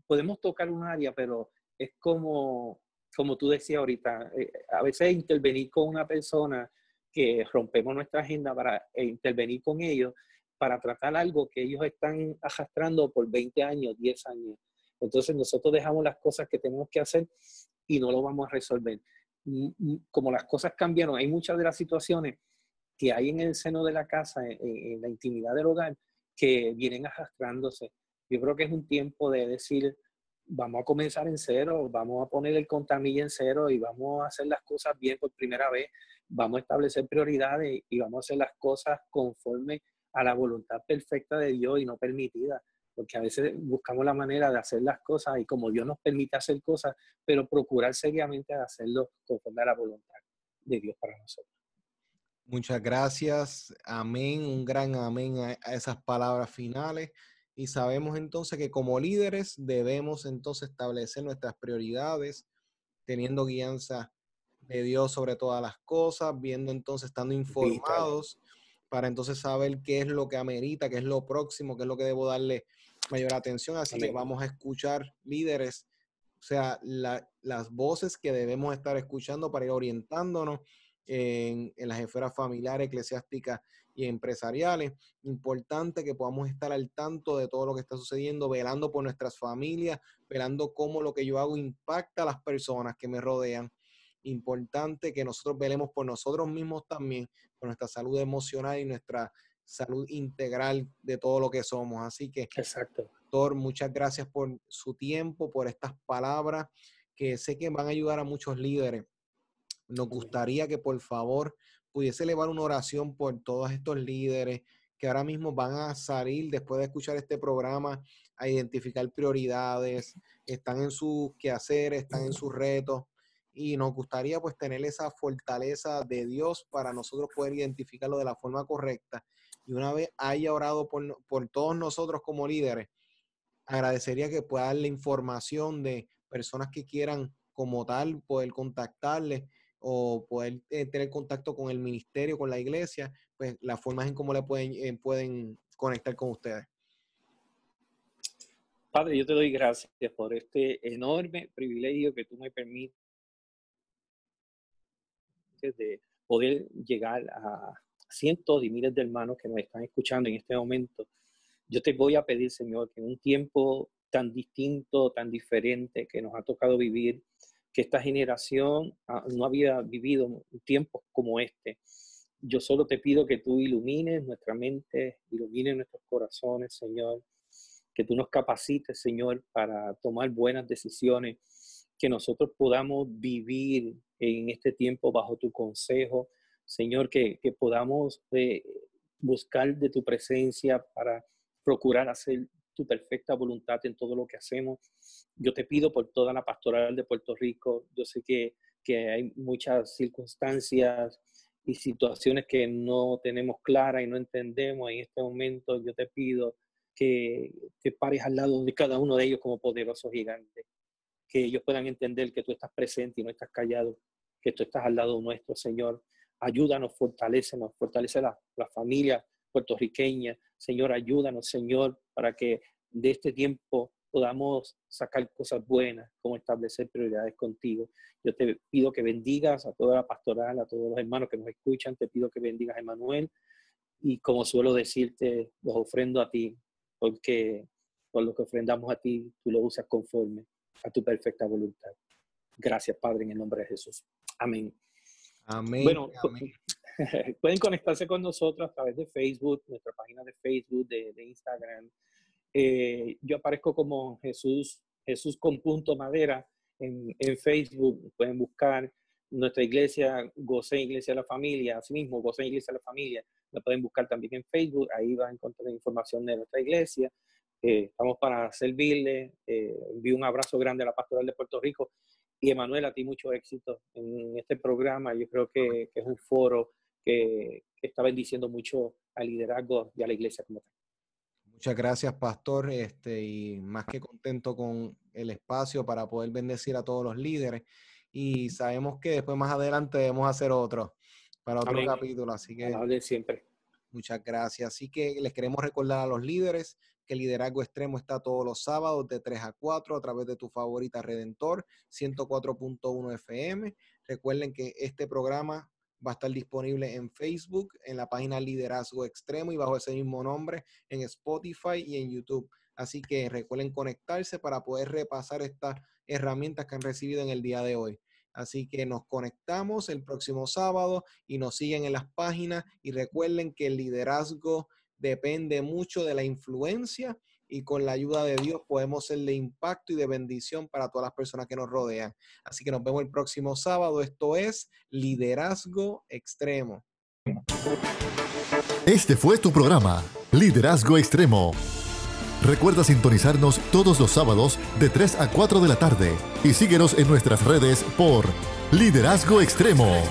podemos tocar un área, pero es como, como tú decías ahorita, eh, a veces intervenir con una persona que rompemos nuestra agenda para intervenir con ellos para tratar algo que ellos están arrastrando por 20 años, 10 años. Entonces nosotros dejamos las cosas que tenemos que hacer y no lo vamos a resolver. Como las cosas cambiaron, hay muchas de las situaciones que hay en el seno de la casa, en, la intimidad del hogar, que vienen arrastrándose. Yo creo que es un tiempo de decir, vamos a comenzar en cero, vamos a poner el contamilla en cero y vamos a hacer las cosas bien por primera vez, vamos a establecer prioridades y vamos a hacer las cosas conforme a la voluntad perfecta de Dios y no permitida, porque a veces buscamos la manera de hacer las cosas y como Dios nos permite hacer cosas, pero procurar seriamente hacerlo conforme a la voluntad de Dios para nosotros. Muchas gracias. Amén. Un gran amén a, esas palabras finales. Y sabemos entonces que como líderes debemos entonces establecer nuestras prioridades, teniendo guianza de Dios sobre todas las cosas, viendo entonces, estando informados para entonces saber qué es lo que amerita, qué es lo próximo, qué es lo que debo darle mayor atención. Así que vamos a escuchar líderes, o sea, las voces que debemos estar escuchando para ir orientándonos en, en, las esferas familiares, eclesiásticas y empresariales. Importante que podamos estar al tanto de todo lo que está sucediendo, velando por nuestras familias, velando cómo lo que yo hago impacta a las personas que me rodean importante que nosotros velemos por nosotros mismos también, por nuestra salud emocional y nuestra salud integral de todo lo que somos. Así que, Exacto. doctor, muchas gracias por su tiempo, por estas palabras que sé que van a ayudar a muchos líderes. Nos gustaría que por favor pudiese elevar una oración por todos estos líderes que ahora mismo van a salir después de escuchar este programa a identificar prioridades, están en sus quehaceres, están en sus retos y nos gustaría pues tener esa fortaleza de Dios para nosotros poder identificarlo de la forma correcta. Y una vez haya orado por, por todos nosotros como líderes, agradecería que pueda darle información de personas que quieran como tal poder contactarle o poder eh, tener contacto con el ministerio, con la iglesia, pues las formas en cómo le pueden, eh, pueden conectar con ustedes. Padre, yo te doy gracias por este enorme privilegio que tú me permites de poder llegar a cientos y miles de hermanos que nos están escuchando en este momento. Yo te voy a pedir, Señor, que en un tiempo tan distinto, tan diferente que nos ha tocado vivir, que esta generación ah, no había vivido tiempos como este. Yo solo te pido que tú ilumines nuestra mente, ilumines nuestros corazones, Señor, que tú nos capacites, Señor, para tomar buenas decisiones, que nosotros podamos vivir en este tiempo bajo tu consejo. Señor, que, podamos eh, buscar de tu presencia para procurar hacer tu perfecta voluntad en todo lo que hacemos. Yo te pido por toda la pastoral de Puerto Rico. Yo sé que, hay muchas circunstancias y situaciones que no tenemos claras y no entendemos en este momento. Yo te pido que te pares al lado de cada uno de ellos como poderosos gigantes que ellos puedan entender que tú estás presente y no estás callado, que tú estás al lado nuestro, Señor. Ayúdanos, fortalécenos, fortalece la, la familia puertorriqueña. Señor, ayúdanos, Señor, para que de este tiempo podamos sacar cosas buenas, como establecer prioridades contigo. Yo te pido que bendigas a toda la pastoral, a todos los hermanos que nos escuchan, te pido que bendigas a Emanuel y como suelo decirte, los ofrendo a ti, porque por lo que ofrendamos a ti, tú lo usas conforme a tu perfecta voluntad. Gracias, Padre, en el nombre de Jesús. Amén. Amén. Bueno, pueden conectarse con nosotros a través de Facebook, nuestra página de Facebook, de, Instagram. Eh, yo aparezco como Jesús, Jesús con punto madera en, en Facebook. Pueden buscar nuestra iglesia, Goce Iglesia de la Familia, asimismo, Goce Iglesia de la Familia. La pueden buscar también en Facebook. Ahí van a encontrar información de nuestra iglesia. Eh, estamos para servirle. Eh, envío un abrazo grande a la Pastoral de Puerto Rico. Y Emanuel, a ti mucho éxito en este programa. Yo creo que, es un foro que, está bendiciendo mucho al liderazgo y a la iglesia como tal. Muchas gracias, pastor, este, y más que contento con el espacio para poder bendecir a todos los líderes. Y sabemos que después más adelante debemos hacer otro. para otro capítulo. Así que. siempre. Muchas gracias. Así que les queremos recordar a los líderes que liderazgo extremo está todos los sábados de 3 a 4 a través de tu favorita Redentor 104.1 FM. Recuerden que este programa va a estar disponible en Facebook, en la página Liderazgo Extremo y bajo ese mismo nombre en Spotify y en YouTube. Así que recuerden conectarse para poder repasar estas herramientas que han recibido en el día de hoy. Así que nos conectamos el próximo sábado y nos siguen en las páginas y recuerden que el liderazgo depende mucho de la influencia y con la ayuda de Dios podemos ser de impacto y de bendición para todas las personas que nos rodean. Así que nos vemos el próximo sábado. Esto es Liderazgo Extremo. Este fue tu programa, Liderazgo Extremo. Recuerda sintonizarnos todos los sábados de 3 a 4 de la tarde y síguenos en nuestras redes por Liderazgo Extremo.